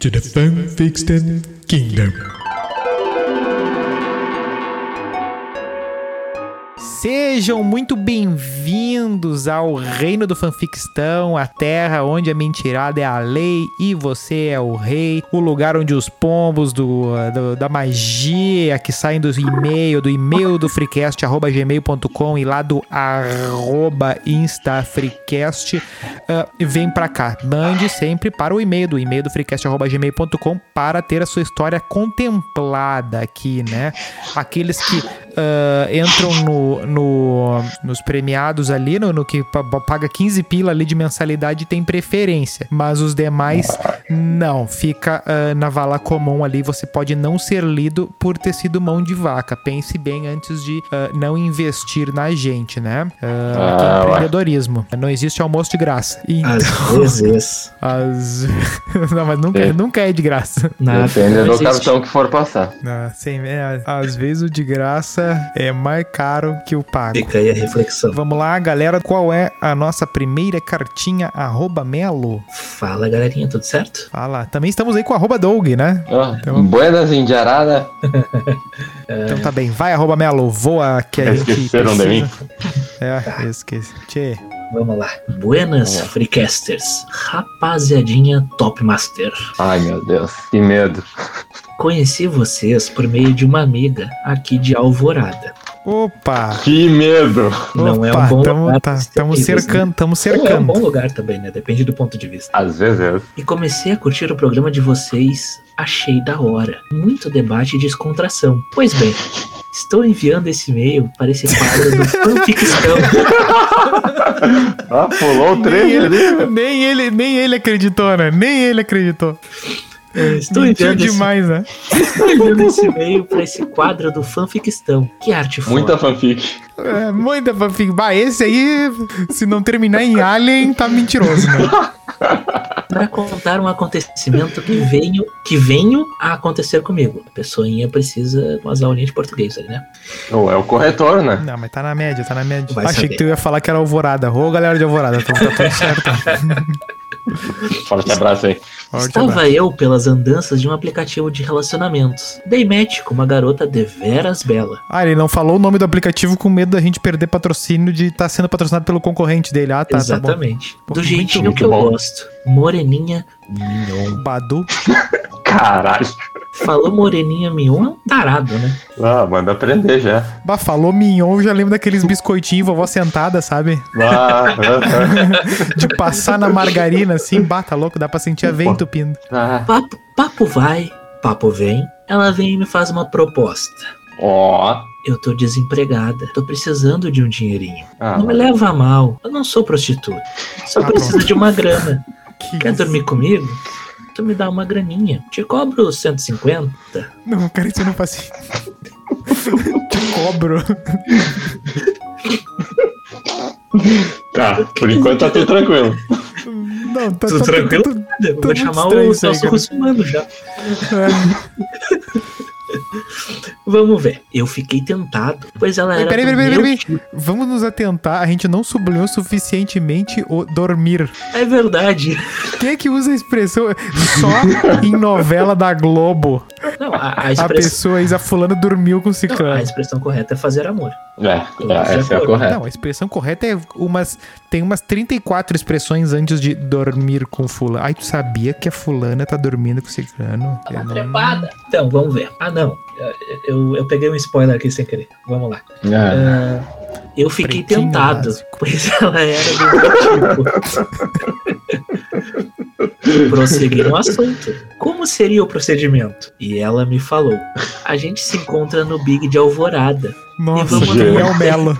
To the Fanfiction Kingdom. Sejam muito bem-vindos ao reino do fanficstão, a terra onde a mentirada é a lei e você é o rei, o lugar onde os pombos do, do- da magia que saem do e-mail, do e-mail do freecast, arroba gmail.com e lá do arroba instafreecast, ah, vem pra cá. Mande sempre para o e-mail do e-mail do freecast, arroba gmail.com para ter a sua história contemplada aqui, né? Aqueles que ah, entram no, no- nos premiados ali, no, no que pa- paga 15 pila ali de mensalidade tem preferência, mas os demais não, fica ah, na vala comum ali, você pode não ser lido por ter sido mão de vaca. Pense bem antes de ah, não investir na gente, né? Ah, que é Ah, ué. empreendedorismo. Não existe almoço de graça. Então, Às vezes. as... não, mas nunca, É. nunca é de graça. Nada. Depende não do existe. cartão que for passar. Ah, sim, é, às vezes o de graça é mais caro que o pago. Fica aí a reflexão. Vamos lá, galera. Qual é a nossa primeira cartinha? Arroba Melo. Fala, galerinha, tudo certo? Fala. Também estamos aí com arroba Doug, né? Ó, Então- Buenas Indiarada. Então tá bem. Vai, arroba Melo. Voa que a gente Esqueceram de mim? É, esqueci. Tchê. Vamos lá. Buenas, Vamos lá. Freecasters. Rapaziadinha Top Master. Ai, meu Deus. Que medo. Conheci vocês por meio de uma amiga aqui de Alvorada. Opa. Que medo. Não é Opa, um bom tamo, lugar tá, tamo cercando, tamo Não é um cercando. bom lugar também, né? Depende do ponto de vista. Às vezes. E comecei a curtir o programa de vocês, achei da hora. Muito debate e descontração. Pois bem, estou enviando esse e-mail para esse quadro do Fanficstão. Ah, pulou o trecho ali. nem, ele, nem ele acreditou, né? Nem ele acreditou. Estou Mentiu enviando, esse, demais, né? estou enviando esse e-mail para esse quadro do Fanficstão. Que arte foda. Muita fanfic. É, muita fanfic. Bah, esse aí, se não terminar em Alien, tá mentiroso, né? Para contar um acontecimento que venho, que venho a acontecer comigo. A pessoinha precisa de umas aulinhas de português ali, né? Ou é o corretor, né? Não, mas tá na média, tá na média. Vai Achei saber. que tu ia falar que era Alvorada. Ô, galera de Alvorada, tá, tá tudo certo. Forte abraço aí. Forte Estava abraço. eu pelas andanças de um aplicativo de relacionamentos. Dei match com uma garota deveras bela. Ah, ele não falou o nome do aplicativo com medo da gente perder patrocínio de estar sendo patrocinado pelo concorrente dele. Ah, tá, tá bom. Exatamente. Pô, Do jeitinho que eu bom. gosto. Moreninha mignon. Badu. Caralho. Falou moreninha mignon é um tarado, né? Ah, manda aprender já. Bah, falou mignon, eu já lembro daqueles biscoitinhos vovó sentada, sabe? Ah, De passar na margarina assim, bata louco, dá pra sentir a veia entupindo. ah. Papo, papo vai, papo vem. Ela vem e me faz uma proposta. Ó. Eu tô desempregada, tô precisando de um dinheirinho. Ah, Não me leva a mal, eu não sou prostituta. Só Ah, preciso pronto. de uma grana. Que Quer isso? dormir comigo? Tu me dá uma graninha. Te cobro 150. Não, cara, isso não faz sentido. Te cobro. Tá, por enquanto tá tudo tranquilo. Não, tá Tudo tá- tranquilo? tá- Eu Tá vou chamar o Celso cara. Russomano já. é. Vamos ver. Eu fiquei tentado, pois ela era. Peraí, peraí, peraí, peraí. Vamos nos atentar, a gente não sublinhou suficientemente o dormir. É verdade. Quem é que usa a expressão só em novela da Globo? Não, a, a A expressão. pessoa diz a fulana dormiu com o não, a ciclano. expressão correta é fazer amor. É, é, essa é a correta. Não, a expressão correta é umas. Tem umas 34 expressões antes de dormir com fulano. Ai, tu sabia que a fulana tá dormindo com o ciclano? Eu não- Então, vamos ver. Ah, não. Eu, eu peguei um spoiler aqui sem querer. Vamos lá. É. Ah, eu fiquei Pretinho tentado, básico. pois ela era do meu tipo. Prossegui no assunto. Como seria o procedimento? E ela me falou: a gente se encontra no Big de Alvorada Nossa, vamos quem lá. é o Melo?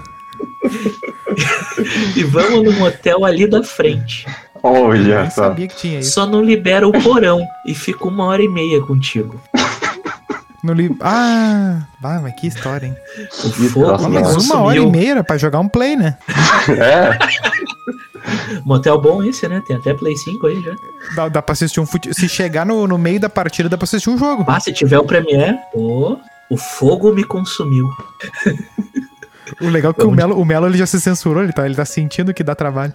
e vamos no motel ali da frente. Olha só. sabia que tinha isso. Só não libera o porão e fico uma hora e meia contigo. No li... Ah, vai, mas que história, hein? O fogo Mas uma hora e meia era pra jogar um play, né? É, Motel bom esse, né? Tem até Play 5 aí já. Dá, dá pra assistir um fute... Se chegar no, no meio da partida, dá pra assistir um jogo. Ah, se tiver o Premiere, ô, o fogo me consumiu. O legal é que o Melo, o Melo ele já se censurou, ele tá, ele tá sentindo que dá trabalho.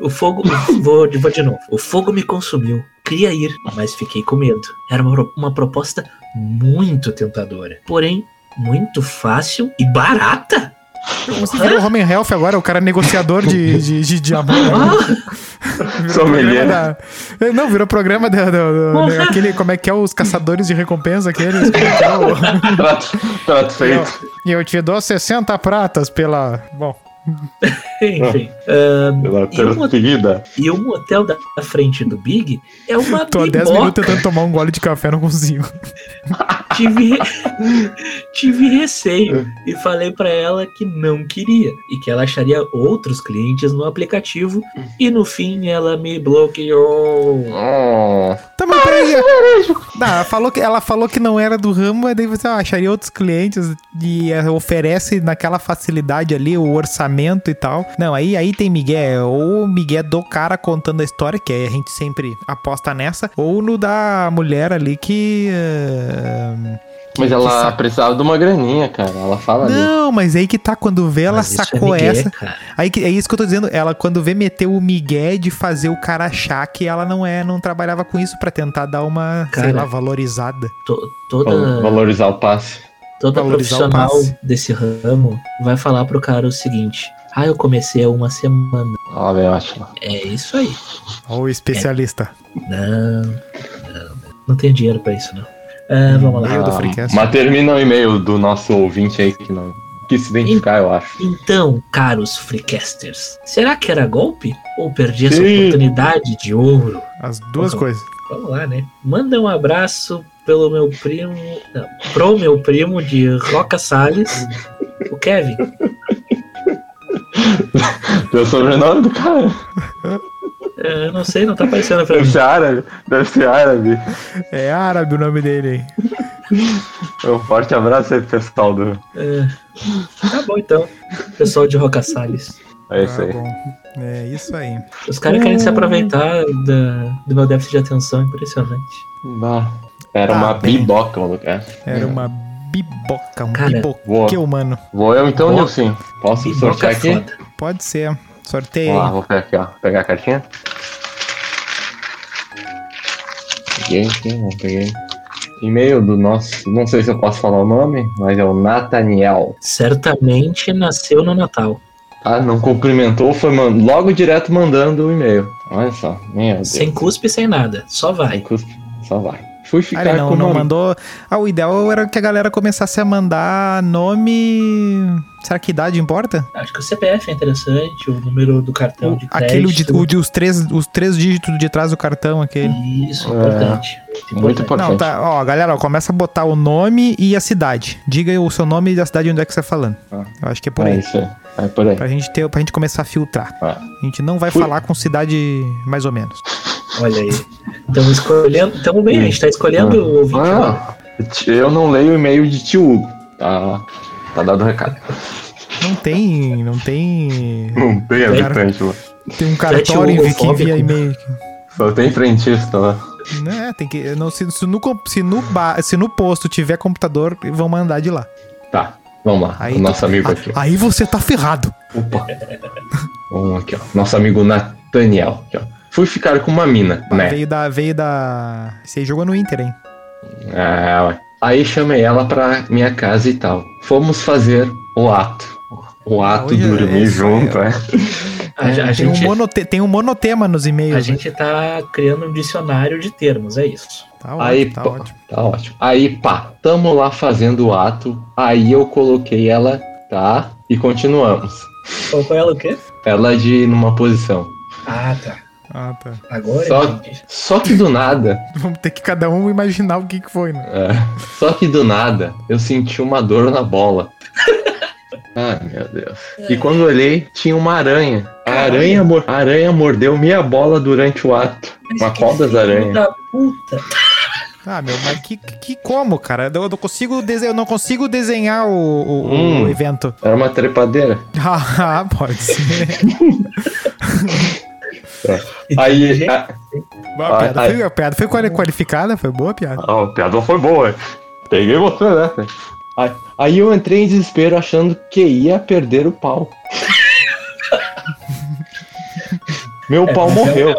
O fogo. Vou, vou de novo. O fogo me consumiu. Queria ir, mas fiquei com medo. Era uma, uma proposta muito tentadora. Porém, muito fácil e barata. Você virou Homem Health agora, o cara é negociador de, de, de, de amor. Virou Sommelier. programa da- Não, virou programa da, da- da- aquele, como é que é os caçadores de recompensa aqueles? Como é que é o- Trato, trato feito. E eu te dou 60 pratas pela. Bom. Enfim. e, um, e um hotel da frente do Big é uma Tô há 10 biboca. minutos tentando tomar um gole de café, não consigo. tive, tive receio e falei pra ela que não queria e que ela acharia outros clientes no aplicativo e no fim ela me bloqueou. Oh, Tá, mas peraí. Não, ela, falou que, ela falou que não era do ramo, mas daí você ah, acharia outros clientes e eh, oferece naquela facilidade ali o orçamento e tal. Não, aí, aí tem Miguel, ou Miguel do cara contando a história, que aí a gente sempre aposta nessa, ou no da mulher ali que. mas que ela saco. precisava de uma graninha, cara. Ela fala ali. Não, mas aí que tá, quando vê, ela Mas é sacou migué, essa. cara. Aí que, é isso que eu tô dizendo. Ela, quando vê, meteu o migué de fazer o cara achar que ela não é, não trabalhava com isso pra tentar dar uma, sei Cara. lá, valorizada. To- toda Valorizar o passe. Toda valorizar o profissional desse ramo vai falar pro cara o seguinte: Ah, eu comecei há uma semana. Ó, bem ótimo. É isso aí. Ó, o especialista. Não, não, não tenho dinheiro pra isso, não. Ah, vamos lá. Ah, mas termina o e-mail do nosso ouvinte aí que não quis se identificar, eu acho. Então, caros freecasters, será que era golpe? Ou perdi essa Sim. oportunidade de ouro? As duas Uhum. coisas. Vamos lá, né? Manda um abraço pelo meu primo. Não, pro meu primo de Roca Salles, o Kevin. Teu sobrenome do cara? É, Eu não sei, não tá aparecendo pra Deve mim. ser árabe. Deve ser árabe. É árabe o nome dele aí. Um forte abraço aí, pessoal do. É, tá bom então. Pessoal de Roca Salles. É isso Tá aí. bom. É isso aí. Os caras querem se aproveitar da- do meu déficit de atenção, impressionante. Bah, Era Tá uma bem. biboca, maluco. é. Era uma biboca, um Cara, biboqueu, mano. Vou eu então, Boa. Nilson. Posso Biboca sortear aqui? foda. Pode ser. Sorteio Vamos lá, vou pegar aqui, ó. Pegar a cartinha. Peguei aqui, não peguei. E-mail do nosso. Não sei se eu posso falar o nome, mas é o Nathaniel. Certamente nasceu no Natal. Ah, não cumprimentou, foi man- logo direto mandando o e-mail. Olha só, meu Deus. Sem cuspe, sem nada. Só Sem vai. custo, só vai. Ah, ficar ele não, com não uma- mandou. Ah, o ideal era que a galera começasse a mandar nome. Será que idade importa? Acho que o CPF é interessante, o número do cartão de crédito. Aquele, o de, o de- os, três, os três dígitos de trás do cartão, aquele. Isso, É. importante. Muito importante. Não, tá. Ó, galera, ó, começa a botar o nome e a cidade. Diga aí o seu nome e a cidade onde é que você tá falando. Ah. Eu acho que é por É aí. isso aí. É por aí. Pra gente, ter, pra gente começar a filtrar. Ah. A gente não vai Fui. falar com cidade mais ou menos. Olha aí. Estamos escolhendo. Tamo bem, a gente tá escolhendo o ouvinte. Ah, eu não leio o e-mail de tio Hugo. Tá, tá dado o recado. Não tem. Não tem. Não tem habitante lá. Tem um cartório que homofóbico. envia e-mail. Só tem frentista lá. Né, tem que. Não, se, se, no, se, no se no posto tiver computador, vão mandar de lá. Tá, vamos lá. Aí o nosso tu- amigo Ah, aqui. Aí você tá ferrado. Opa. Vamos aqui, ó. Nosso amigo Nathaniel. Aqui, ó. Fui ficar com uma mina, né? Veio da. Veio da. Você aí jogou no Inter, hein? É, ué. Aí chamei ela pra minha casa e tal. Fomos fazer o ato. O ato Hoje é dormir isso, junto, é. é. A, a tem, um gente, monote- tem um monotema nos e-mails. a né? gente tá criando um dicionário de termos, é isso. Tá Aí, ótimo, tá pá, ótimo. tá ótimo. Aí, pá, tamo lá fazendo o ato. Aí eu coloquei ela, tá? E continuamos. Colocou ela o quê? Ela de numa posição. Ah, tá. Ah, tá. Agora Só-. Só que do nada, Vamos ter que cada um imaginar o que, que foi, né? é, só que do nada, eu senti uma dor na bola. Ai, meu Deus. E quando olhei, tinha uma aranha. A aranha, mor- a aranha mordeu minha bola durante o ato. Uma que qual das aranhas? Da puta. Ah, meu, mas que, que como, cara? Eu não consigo, dese- eu não consigo desenhar o, o- o Hum. evento. Era uma trepadeira. Ah, pode ser. Aí, Inteligente. a, Boa Ah, piada. ah. Foi, a piada foi quali- qualificada, foi boa a piada. Ah, a piada foi boa. Peguei você, né? Aí, aí eu entrei em desespero achando que ia perder o pau. Meu pau morreu.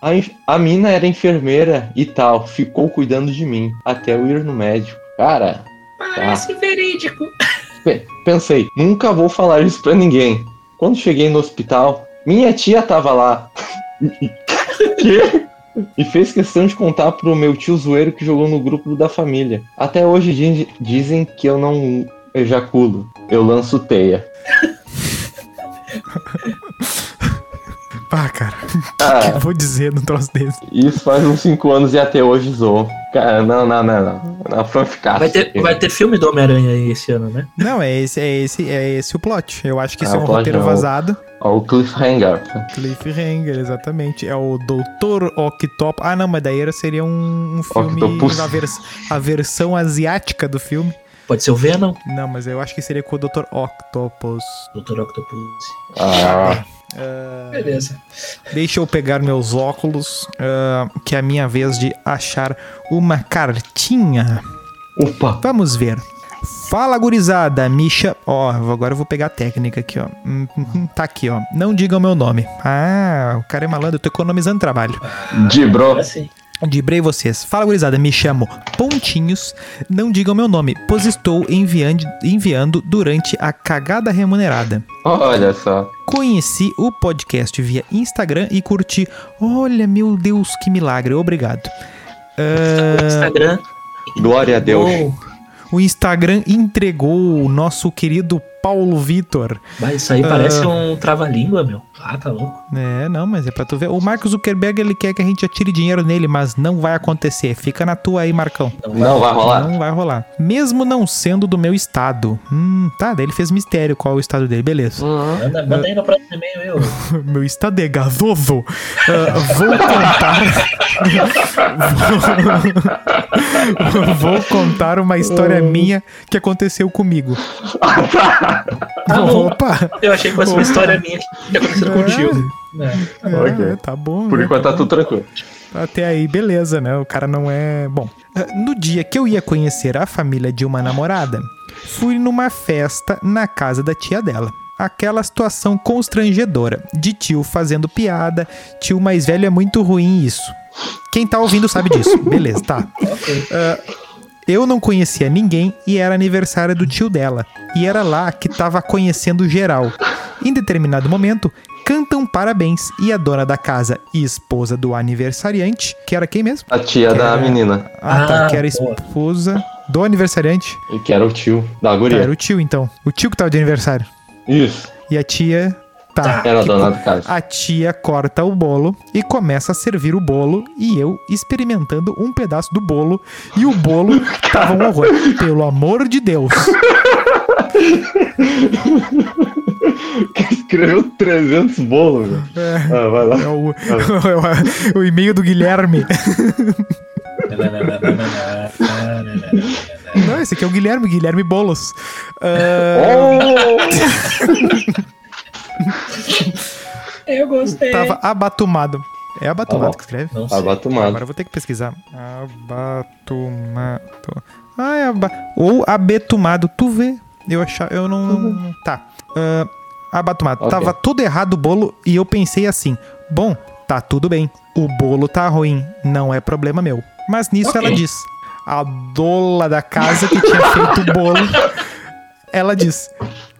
A, a mina era enfermeira e tal, ficou cuidando de mim até eu ir no médico. Cara, Parece verídico. pe- pensei, nunca vou falar isso pra ninguém. Quando cheguei no hospital, minha tia tava lá. Que? E fez questão de contar pro meu tio zoeiro que jogou no grupo da família. Até hoje di- dizem que eu não ejaculo, eu lanço teia. Ah, cara. O que Ah, eu vou dizer num troço desse? isso faz uns 5 anos e até hoje zoou. Cara, não, não, não, não. Não, fanficaço. Vai ter, vai ter filme do Homem-Aranha aí esse ano, né? Não, é esse, é esse, é esse o plot. Eu acho que isso Ah, é um roteiro não. vazado. Ó, o cliffhanger. Cliffhanger, exatamente. É o Doutor Octopus. Ah, não, mas daí era- seria um, um filme. Octopus. A, vers- a versão asiática do filme. Pode ser o Venom, Não, mas eu acho que seria com o Dr. Octopus. Dr. Octopus. Ah, Ah, Beleza. deixa eu pegar meus óculos, ah, que é a minha vez de achar uma cartinha. opa. Vamos ver. Fala, gurizada, Misha. Ó, agora eu vou pegar a técnica aqui, ó. Hum, hum, hum, Tá aqui, ó. Não digam meu nome. Ah, o cara é malandro, eu tô economizando trabalho. De bro. Dibrei vocês. Fala, gurizada, me chamo Pontinhos. Não digam meu nome, pois estou enviando, enviando durante a cagada remunerada. Olha só. Conheci o podcast via Instagram e curti. Olha, meu Deus, que milagre. Obrigado. Ah, Instagram. Glória a Deus. Uou. O Instagram entregou o nosso querido Paulo Vitor. Vai, isso aí parece um trava-língua, meu. Ah, tá louco. É, não, mas é pra tu ver. O Marcos Zuckerberg, ele quer que a gente atire dinheiro nele, mas não vai acontecer. Fica na tua aí, Marcão. Não vai rolar? Não vai rolar. Mesmo não sendo do meu estado. Hum, tá, daí ele fez mistério qual é o estado dele, beleza. Manda, manda aí no próximo e-mail, eu. meu estado é gasoso. Ah, vou contar. vou contar uma história minha que aconteceu comigo. Tá bom. Opa! Eu achei que fosse uma história minha que tinha acontecido com o tio. É. Ok. É, tá bom. Por né? enquanto tá tudo tranquilo. Até aí, beleza, né? O cara não é. Bom, ah, no dia que eu ia conhecer a família de uma namorada, fui numa festa na casa da tia dela. Aquela situação constrangedora de tio fazendo piada, tio mais velho é muito ruim isso. Quem tá ouvindo sabe disso. Beleza, tá. Ok. Eu não conhecia ninguém e era aniversário do tio dela. E era lá que tava conhecendo geral. Em determinado momento, cantam parabéns e a dona da casa e esposa do aniversariante, que era quem mesmo? A tia Que da era- menina. Ah, tá, Ah, que era esposa do aniversariante. E que era o tio da Tá, guria. era o tio então. O tio que tava de aniversário. Isso. E a tia. Tá. Era a que dona da casa. A tia corta o bolo e começa a servir o bolo e eu experimentando um pedaço do bolo e o bolo tava um horror. Pelo amor de Deus. Escreveu 300 bolos, velho. Ah, vai lá. É o, é o, o e-mail do Guilherme. Não, esse aqui é o Guilherme, Guilherme Bolos. Ah, Oh! Eu gostei. tava abatumado. É abatumado Tá que escreve? Não sei. Abatumado. Agora eu vou ter que pesquisar. Abatumado. Ah, é aba... Ou abetumado. Tu vê? Eu achava. Eu não. não- Tá. Ah, abatumado. Ok. Tava tudo errado o bolo e eu pensei assim: bom, tá tudo bem. O bolo tá ruim. Não é problema meu. Mas nisso Ok. ela diz: a dola da casa que tinha feito o bolo. Ela diz: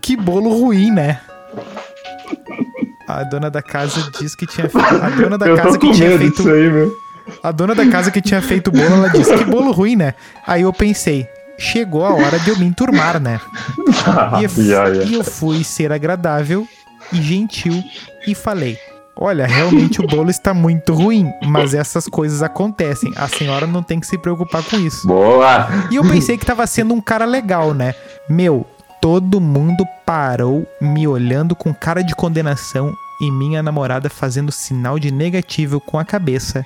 que bolo ruim, né? A dona da casa diz que tinha feito. A dona da Eu casa que tinha feito aí, meu. a dona da casa que tinha feito o bolo, ela disse: Que bolo ruim, né? Aí eu pensei: Chegou a hora de eu me enturmar, né? E eu, Ya, ya. e eu fui ser agradável e gentil e falei: Olha, realmente o bolo está muito ruim, mas essas coisas acontecem. A senhora não tem que se preocupar com isso. Boa! E eu pensei que tava sendo um cara legal, né? Meu, todo mundo parou me olhando com cara de condenação e minha namorada fazendo sinal de negativo com a cabeça.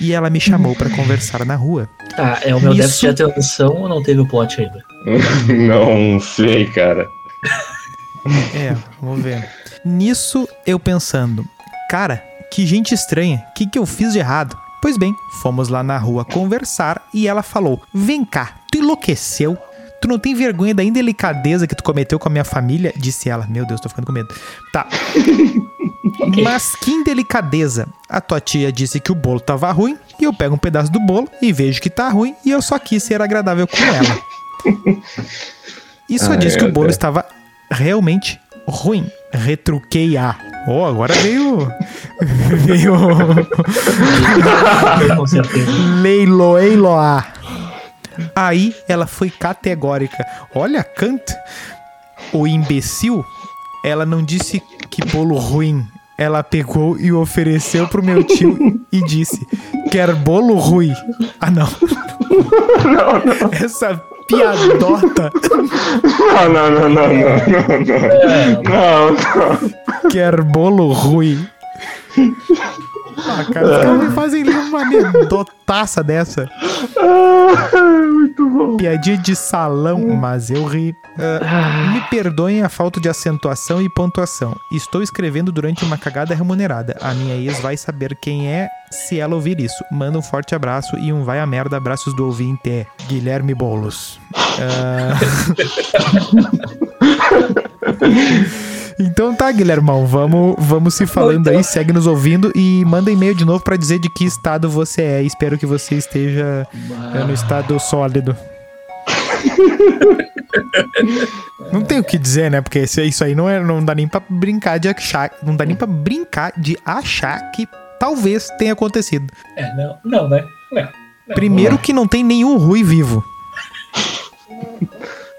E ela me chamou pra conversar na rua. Tá, é o meu Isso- déficit de atenção ou não teve o plot ainda? Não sei, cara. É, vamos ver. Nisso eu pensando, cara, que gente estranha, o que, que eu fiz de errado? Pois bem, fomos lá na rua conversar e ela falou: Vem cá, tu enlouqueceu? Tu não tem vergonha da indelicadeza que tu cometeu com a minha família? Disse ela. Meu Deus, tô ficando com medo. Tá. Mas que indelicadeza. A tua tia disse que o bolo tava ruim e eu pego um pedaço do bolo e vejo que tá ruim e eu só quis ser agradável com ela. E só Ai, disse que o meu bolo Deus. estava realmente ruim. Retruquei a. Oh, agora veio. veio. Com certeza. Leiloei Loa. Aí ela foi categórica. Olha, Kant, o imbecil, ela não disse que bolo ruim. Ela pegou e ofereceu pro meu tio e disse: Quer bolo ruim? Ah, não. Essa piadota. Não, não, não, não, não, não, não. Não, Quer bolo ruim? Ah, cara, os caras me fazem ler uma anedotaça dessa. não. Muito bom. Piadinha de salão, mas eu ri. Ah, me perdoem a falta de acentuação e pontuação. Estou escrevendo durante uma cagada remunerada. A minha ex vai saber quem é se ela ouvir isso. Manda um forte abraço e um vai a merda abraços do ouvinte. Guilherme Boulos. Ah. Então tá, Guilhermão, vamos, vamos se falando aí, segue nos ouvindo e manda e-mail de novo pra dizer de que estado você é. Espero que você esteja é, no estado sólido. Não tem o que dizer, né? Porque isso isso aí não, é, não dá nem pra brincar de achar. Não dá nem pra brincar de achar que talvez tenha acontecido. É, não, não, né? Não. não. Primeiro que não tem nenhum Rui vivo.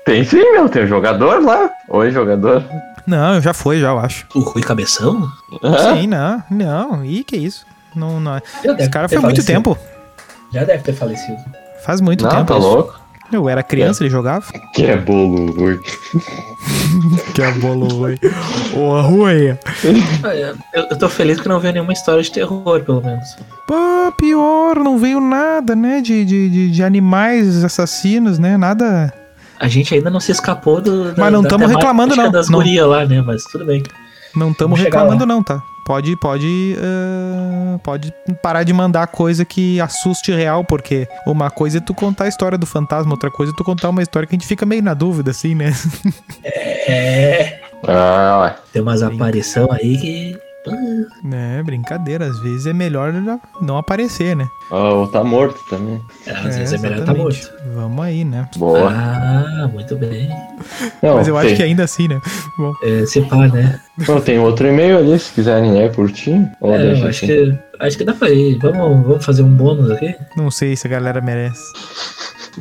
Tem sim, meu. Tem um jogador lá. Oi, jogador. Não, já foi, já eu acho. O Rui Cabeção? Sim, não, não. Ih, que isso? Não, não. Já Esse cara foi muito falecido. tempo. Já deve ter falecido. Faz muito Não, tempo. tá isso. louco? Eu era criança, ele jogava. Que é bolo, Rui. Que é bolo Rui. Ô, Rui. É, Eu, eu tô feliz que não veio nenhuma história de terror, pelo menos. Pô, pior, não veio nada, né? De, de, de, de animais assassinos, né? Nada. A gente ainda não se escapou do. da- Mas não temática reclamando, não. das Não. gurias lá, né? Mas tudo bem. Não estamos reclamando, não, tá? Pode, pode, ah, pode parar de mandar coisa que assuste real, porque uma coisa é tu contar a história do fantasma, outra coisa é tu contar uma história que a gente fica meio na dúvida, assim, né? É. Ah, ué. Tem umas aparição aí que. É, brincadeira. Às vezes é melhor não aparecer, né? Ou tá morto também. Às vezes é melhor tá morto. Vamos aí, né? Boa. Ah, muito bem. Não, Mas eu tem, acho que ainda assim, né? Bom, É, se pá, né? Não, tem outro e-mail ali, se quiserem ler por ti. Ou É, deixa eu acho assim. que, acho que dá pra ir. Vamos, vamos fazer um bônus aqui? não sei se a galera merece.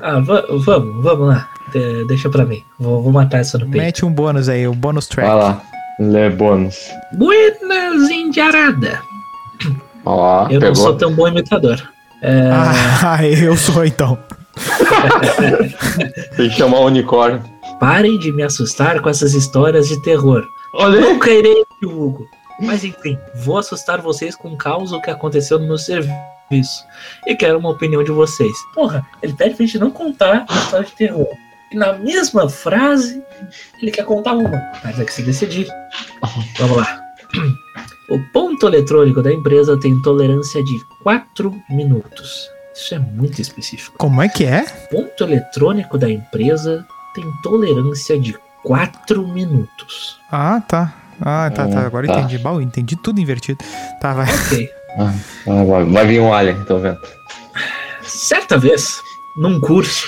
Ah, va- vamos, vamos lá. De- deixa pra mim. Vou, vou matar essa no peito. Mete um bônus aí, o bônus track. Vai lá. Lê bônus. Buenas Indiarada. Ó, Eu não pegou. sou tão bom imitador. É, Ah, eu sou então. Tem que chamar o unicórnio. Parem de me assustar com essas histórias de terror. Olha. Nunca irei, Hugo. Mas enfim, vou assustar vocês com um caos que aconteceu no meu serviço. E quero uma opinião de vocês. Porra, ele pede pra gente não contar uma história de terror. E na mesma frase, ele quer contar uma. Mas é que se decidir. Vamos lá. O ponto eletrônico da empresa tem tolerância de 4 minutos. Isso é muito específico. Como é que é? ponto eletrônico da empresa tem tolerância de 4 minutos. Ah, tá. Ah, tá, tá. Ah, Agora tá. entendi. Bom, entendi tudo invertido. Tá, vai. Ok. Ah, vai, vai vir um alien, tô vendo. Certa vez, num curso,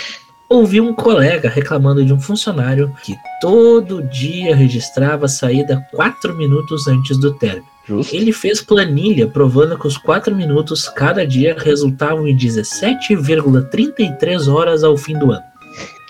ouvi um colega reclamando de um funcionário que todo dia registrava a saída 4 minutos antes do término. Justo. Ele fez planilha provando que os 4 minutos cada dia resultavam em 17,33 horas ao fim do ano.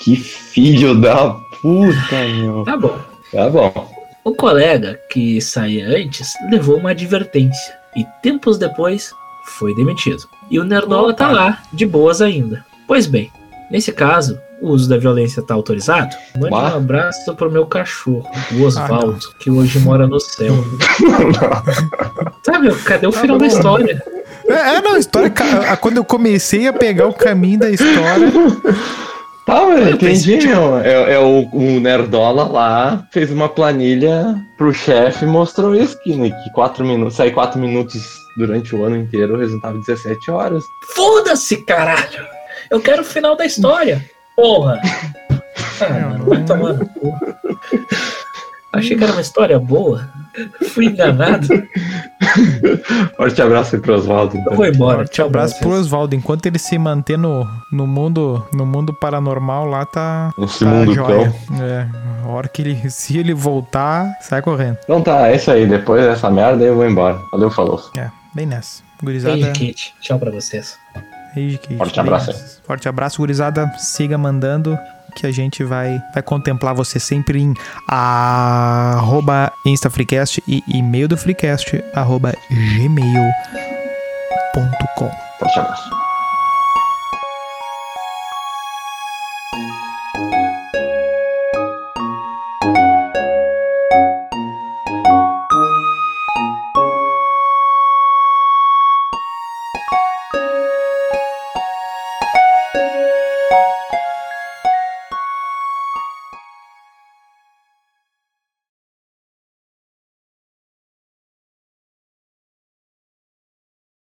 Que filho da puta, meu. Tá bom. Tá bom. O colega que saía antes levou uma advertência e tempos depois foi demitido. E o Nerdola tá lá, de boas ainda. Pois bem, nesse caso, o uso da violência tá autorizado? Mande Bah. um abraço pro meu cachorro, o Osvaldo, que hoje mora no céu. Sabe, cadê o final da história? É, é, não, a história. Quando eu comecei a pegar o caminho da história. Tá, Eu entendi, pensei- meu. É, é o, o Nerdola lá, fez uma planilha pro chefe e mostrou isso, que, né, que quatro minutos, sair 4 minutos durante o ano inteiro resultava em 17 horas. Foda-se, caralho! Eu quero o final da história. Porra! Ah, mano, vai tomar no cu. Achei que era uma história boa. Fui enganado. Forte abraço aí pro Oswaldo. então. Eu vou embora. Forte abraço pro. Oswaldo. Enquanto ele se manter no, no, mundo, no mundo paranormal lá, tá. Esse tá mundo joia. cão. É, a hora que ele. Se ele voltar, sai correndo. Então tá, é isso aí. Depois dessa merda eu vou embora. Valeu, falou. É, bem nessa. Gurizada. Beijo, Kate. Tchau pra vocês. Kate. Forte abraço nessa. Forte abraço, gurizada. Siga mandando que a gente vai, vai contemplar você sempre em arroba InstaFreecast e e-mail do Freecast arroba gmail.com. Forte abraço.